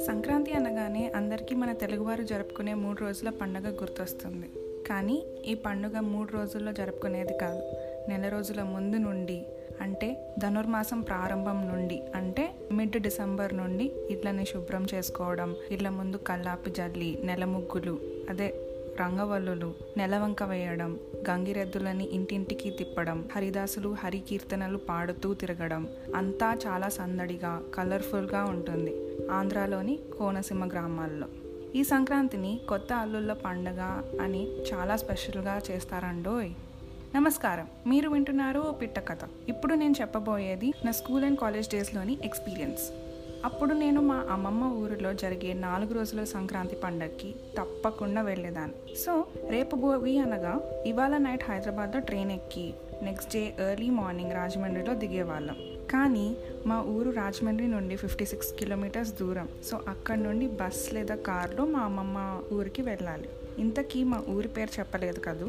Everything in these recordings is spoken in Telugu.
సంక్రాంతి అనగానే అందరికీ మన తెలుగువారు జరుపుకునే మూడు రోజుల పండుగ గుర్తొస్తుంది. కానీ ఈ పండుగ మూడు రోజుల్లో జరుపుకునేది కాదు. నెల రోజుల ముందు నుండి అంటే ధనుర్మాసం ప్రారంభం నుండి అంటే మిడ్ డిసెంబర్ నుండి ఇళ్ళని శుభ్రం చేసుకోవడం ఇళ్ళ ముందు కల్లాపి జల్లి నెల ముగ్గులు అదే రంగవల్లులు నెలవంక వేయడం గంగిరెద్దులని ఇంటింటికి తిప్పడం హరిదాసులు హరికీర్తనలు పాడుతూ తిరగడం అంతా చాలా సందడిగా కలర్ఫుల్గా ఉంటుంది ఆంధ్రాలోని కోనసీమ గ్రామాల్లో. ఈ సంక్రాంతిని కొత్త అల్లుళ్ళ పండగ అని చాలా స్పెషల్గా చేస్తారండోయ్. నమస్కారం. మీరు వింటున్నారు పిట్ట కథ. ఇప్పుడు నేను చెప్పబోయేది నా స్కూల్ అండ్ కాలేజ్ డేస్లోని ఎక్స్పీరియన్స్. అప్పుడు నేను మా అమ్మమ్మ ఊరిలో జరిగే నాలుగు రోజుల సంక్రాంతి పండగకి తప్పకుండా వెళ్ళేదాన్ని. సో రేపు భోగి అనగా ఇవాళ నైట్ హైదరాబాద్లో ట్రైన్ ఎక్కి నెక్స్ట్ డే ఎర్లీ మార్నింగ్ రాజమండ్రిలో దిగేవాళ్ళం. కానీ మా ఊరు రాజమండ్రి నుండి ఫిఫ్టీ సిక్స్ కిలోమీటర్స్ దూరం. సో అక్కడ నుండి బస్ లేదా కార్లో మా అమ్మమ్మ ఊరికి వెళ్ళాలి. ఇంతకీ మా ఊరి పేరు చెప్పలేదు కదూ?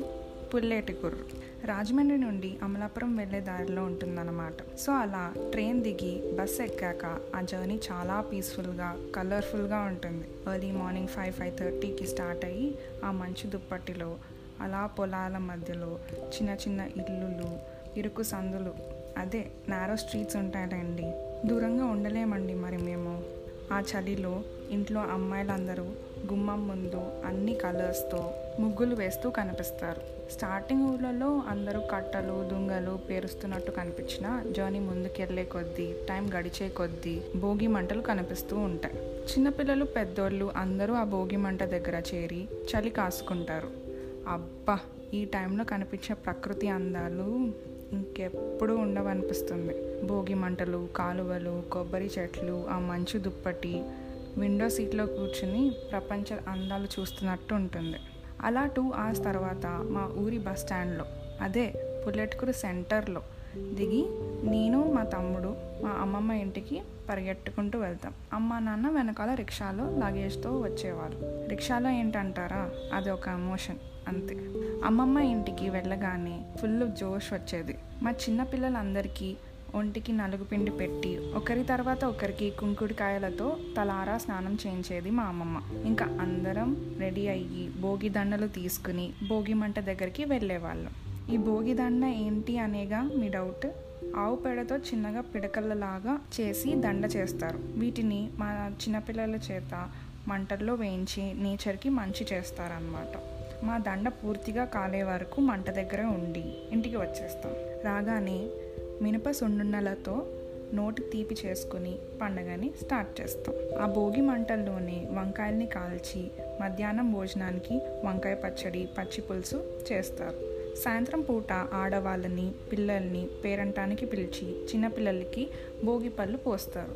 పుల్లేటికుర్రు రాజమండ్రి నుండి అమలాపురం వెళ్ళే దారిలో ఉంటుందన్నమాట. సో అలా ట్రైన్ దిగి బస్ ఎక్కాక ఆ జర్నీ చాలా పీస్ఫుల్గా కలర్ఫుల్గా ఉంటుంది. ఎర్లీ మార్నింగ్ ఫైవ్ ఫైవ్ థర్టీకి స్టార్ట్ అయ్యి ఆ మంచు దుప్పటిలో అలా పొలాల మధ్యలో చిన్న చిన్న ఇల్లులు ఇరుకు సందులు అదే నారో స్ట్రీట్స్ ఉంటాయండి దూరంగా ఉండలేమండి మరి మేము. ఆ చలిలో ఇంట్లో అమ్మాయిలందరూ గుమ్మం ముందు అన్ని కలర్స్తో ముగ్గులు వేస్తూ కనిపిస్తారు. స్టార్టింగ్ ఊళ్ళలో అందరూ కట్టలు దుంగలు పేరుస్తున్నట్టు కనిపించిన జర్నీ ముందుకెళ్ళే కొద్దీ టైం గడిచే కొద్దీ భోగి మంటలు కనిపిస్తూ ఉంటాయి. చిన్నపిల్లలు పెద్దోళ్ళు అందరూ ఆ భోగి మంట దగ్గర చేరి చలి కాసుకుంటారు. అబ్బా! ఈ టైంలో కనిపించే ప్రకృతి అందాలు ఇంకెప్పుడు ఉండవనిపిస్తుంది. భోగి మంటలు కాలువలు కొబ్బరి చెట్లు ఆ మంచు దుప్పటి విండో సీట్లో కూర్చుని ప్రపంచ అందాలు చూస్తున్నట్టు ఉంటుంది. అలా టూ అవర్స్ తర్వాత మా ఊరి బస్ స్టాండ్లో అదే పుల్లెట్కూరు సెంటర్లో దిగి నేను మా తమ్ముడు మా అమ్మమ్మ ఇంటికి పరిగెట్టుకుంటూ వెళ్తాం. అమ్మ నాన్న వెనకాల రిక్షాలో లగేజ్తో వచ్చేవారు. రిక్షాలో ఏంటంటారా? అది ఒక ఎమోషన్ అంతే. అమ్మమ్మ ఇంటికి వెళ్ళగానే ఫుల్ జోష్ వచ్చేది. మా చిన్నపిల్లలందరికీ ఒంటికి నలుగు పిండి పెట్టి ఒకరి తర్వాత ఒకరికి కుంకుడుకాయలతో తలారా స్నానం చేయించేది మా అమ్మమ్మ. ఇంకా అందరం రెడీ అయ్యి భోగి దండలు తీసుకుని భోగి మంట దగ్గరికి వెళ్ళేవాళ్ళం. ఈ భోగి దండ ఏంటి అనేగా మీ డౌట్? ఆవు పేడతో చిన్నగా పిడకలలాగా చేసి దండ చేస్తారు. వీటిని మా చిన్నపిల్లల చేత మంటల్లో వేయించి నేచర్కి మంచి చేస్తారనమాట మా దండ పూర్తిగా కాలే వరకు మంట దగ్గర ఉండి ఇంటికి వచ్చేస్తాం. రాగానే మినప సున్నున్నలతో నోటి తీపి చేసుకుని పండగని స్టార్ట్ చేస్తాం. ఆ భోగి మంటల్లోనే వంకాయల్ని కాల్చి మధ్యాహ్నం భోజనానికి వంకాయ పచ్చడి పచ్చి పులుసు చేస్తారు. సాయంత్రం పూట ఆడవాళ్ళని పిల్లల్ని పేరంటానికి పిలిచి చిన్నపిల్లలకి భోగి పళ్ళు పోస్తారు.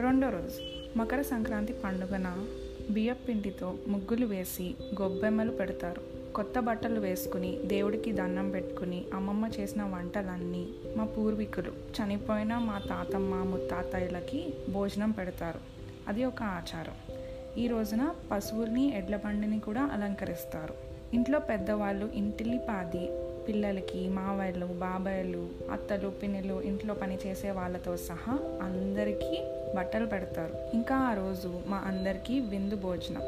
రెండో రోజు మకర సంక్రాంతి పండుగన బియ్యపిండితో ముగ్గులు వేసి గొబ్బెమ్మలు పెడతారు. కొత్త బట్టలు వేసుకుని దేవుడికి దండం పెట్టుకుని అమ్మమ్మ చేసిన వంటలన్నీ మా పూర్వీకులు. చనిపోయిన మా తాతమ్మ ముత్తాతయ్యలకి భోజనం పెడతారు. అది ఒక ఆచారం. ఈ రోజున పశువుల్ని ఎడ్ల బండిని కూడా అలంకరిస్తారు. ఇంట్లో పెద్దవాళ్ళు ఇంటిల్లి పాది పిల్లలకి మావయ్యలు బాబాయ్లు అత్తలు పిన్నులు ఇంట్లో పని చేసే వాళ్ళతో సహా అందరికీ బట్టలు పెడతారు. ఇంకా ఆ రోజు మా అందరికీ విందు భోజనం.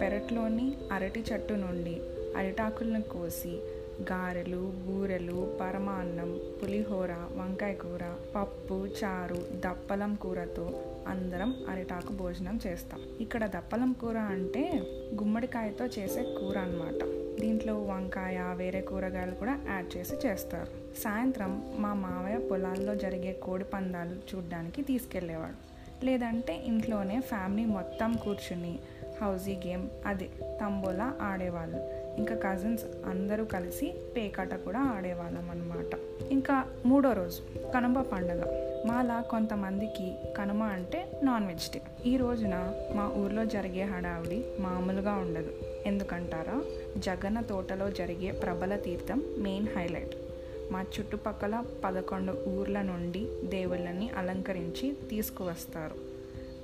పెరట్లోని అరటి చెట్టు నుండి అరిటాకులను కోసి గారెలు బూరెలు పరమాన్నం పులిహోర వంకాయ కూర పప్పు చారు దప్పలం కూరతో అందరం అరిటాకు భోజనం చేస్తాం. ఇక్కడ దప్పలం కూర అంటే గుమ్మడికాయతో చేసే కూర అనమాట దీంట్లో వంకాయ వేరే కూరగాయలు కూడా యాడ్ చేసి చేస్తారు. సాయంత్రం మా మావయ్య పొలాల్లో జరిగే కోడి పందాలు చూడ్డానికి తీసుకెళ్ళేవాడు లేదంటే ఇంట్లోనే ఫ్యామిలీ మొత్తం కూర్చుని హౌజీ గేమ్ అదే తంబోలా ఆడేవాళ్ళు. ఇంకా కజిన్స్ అందరూ కలిసి పేకాట కూడా ఆడేవాళ్ళం అనమాట ఇంకా మూడో రోజు కనుమ పండుగ. మాలా కొంతమందికి కనుమ అంటే నాన్ వెజ్ డే ఈ రోజున మా ఊర్లో జరిగే హడావిడి మామూలుగా ఉండదు. ఎందుకంటారా? జగన్న తోటలో జరిగే ప్రబల తీర్థం మెయిన్ హైలైట్ మా చుట్టుపక్కల పదకొండు ఊర్ల నుండి దేవుళ్ళని అలంకరించి తీసుకువస్తారు.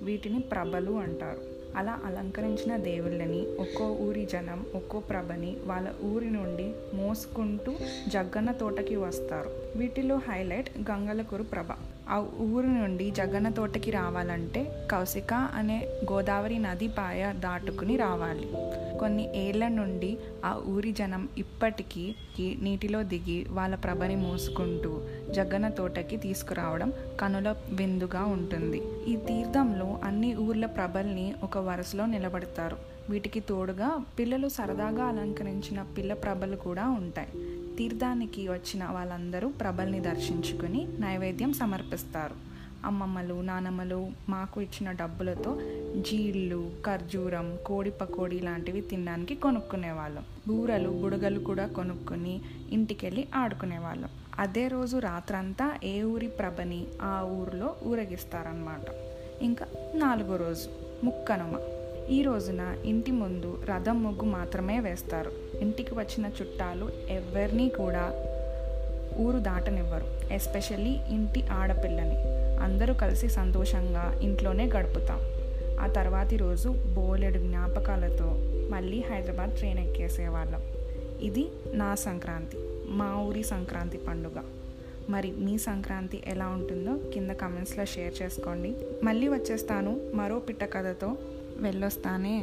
వీటిని ప్రభలు అంటారు. అలా అలంకరించిన దేవుళ్ళని ఒక్కో ఊరి జనం ఒక్కో ప్రభని వాళ్ళ ఊరి నుండి మోసుకుంటూ జగ్గన్న తోటకి వస్తారు. వీటిలో హైలైట్ గంగలకూరు ప్రభ. ఆ ఊరు నుండి జగన్న తోటకి రావాలంటే కౌశిక అనే గోదావరి నది పాయ దాటుకుని రావాలి. కొన్ని ఏళ్ళ నుండి ఆ ఊరి జనం ఇప్పటికీ నీటిలో దిగి వాళ్ళ ప్రభని మోసుకుంటూ జగన్న తోటకి తీసుకురావడం కనుల విందుగా ఉంటుంది. ఈ తీర్థంలో అన్ని ఊర్ల ప్రభల్ని ఒక వరుసలో నిలబడతారు. వీటికి తోడుగా పిల్లలు సరదాగా అలంకరించిన పిల్ల ప్రభలు కూడా ఉంటాయి. తీర్థానికి వచ్చిన వాళ్ళందరూ ప్రభల్ని దర్శించుకుని నైవేద్యం సమర్పిస్తారు. అమ్మమ్మలు నానమ్మలు మాకు ఇచ్చిన డబ్బులతో జీళ్ళు ఖర్జూరం కోడి పకోడీ లాంటివి తినడానికి కొనుక్కునేవాళ్ళం. బూరలు బుడగలు కూడా కొనుక్కొని ఇంటికెళ్ళి ఆడుకునేవాళ్ళం. అదే రోజు రాత్రంతా ఏ ఊరి ప్రభని ఆ ఊరిలో ఊరేగిస్తారనమాట ఇంకా నాలుగో రోజు ముక్కనుమ. ఈ రోజున ఇంటి ముందు రథం ముగ్గు మాత్రమే వేస్తారు. ఇంటికి వచ్చిన చుట్టాలు ఎవరినీ కూడా ఊరు దాటనివ్వరు. ఎస్పెషల్లీ ఇంటి ఆడపిల్లని. అందరూ కలిసి సంతోషంగా ఇంట్లోనే గడుపుతాం. ఆ తర్వాతి రోజు బోలెడు జ్ఞాపకాలతో మళ్ళీ హైదరాబాద్ ట్రైన్ ఎక్కేసేవాళ్ళం. ఇది నా సంక్రాంతి మా ఊరి సంక్రాంతి పండుగ. మరి మీ సంక్రాంతి ఎలా ఉంటుందో కింద కమెంట్స్లో షేర్ చేసుకోండి. మళ్ళీ వచ్చేస్తాను మరో పిట్ట కథతో. వెళ్ళొస్తానే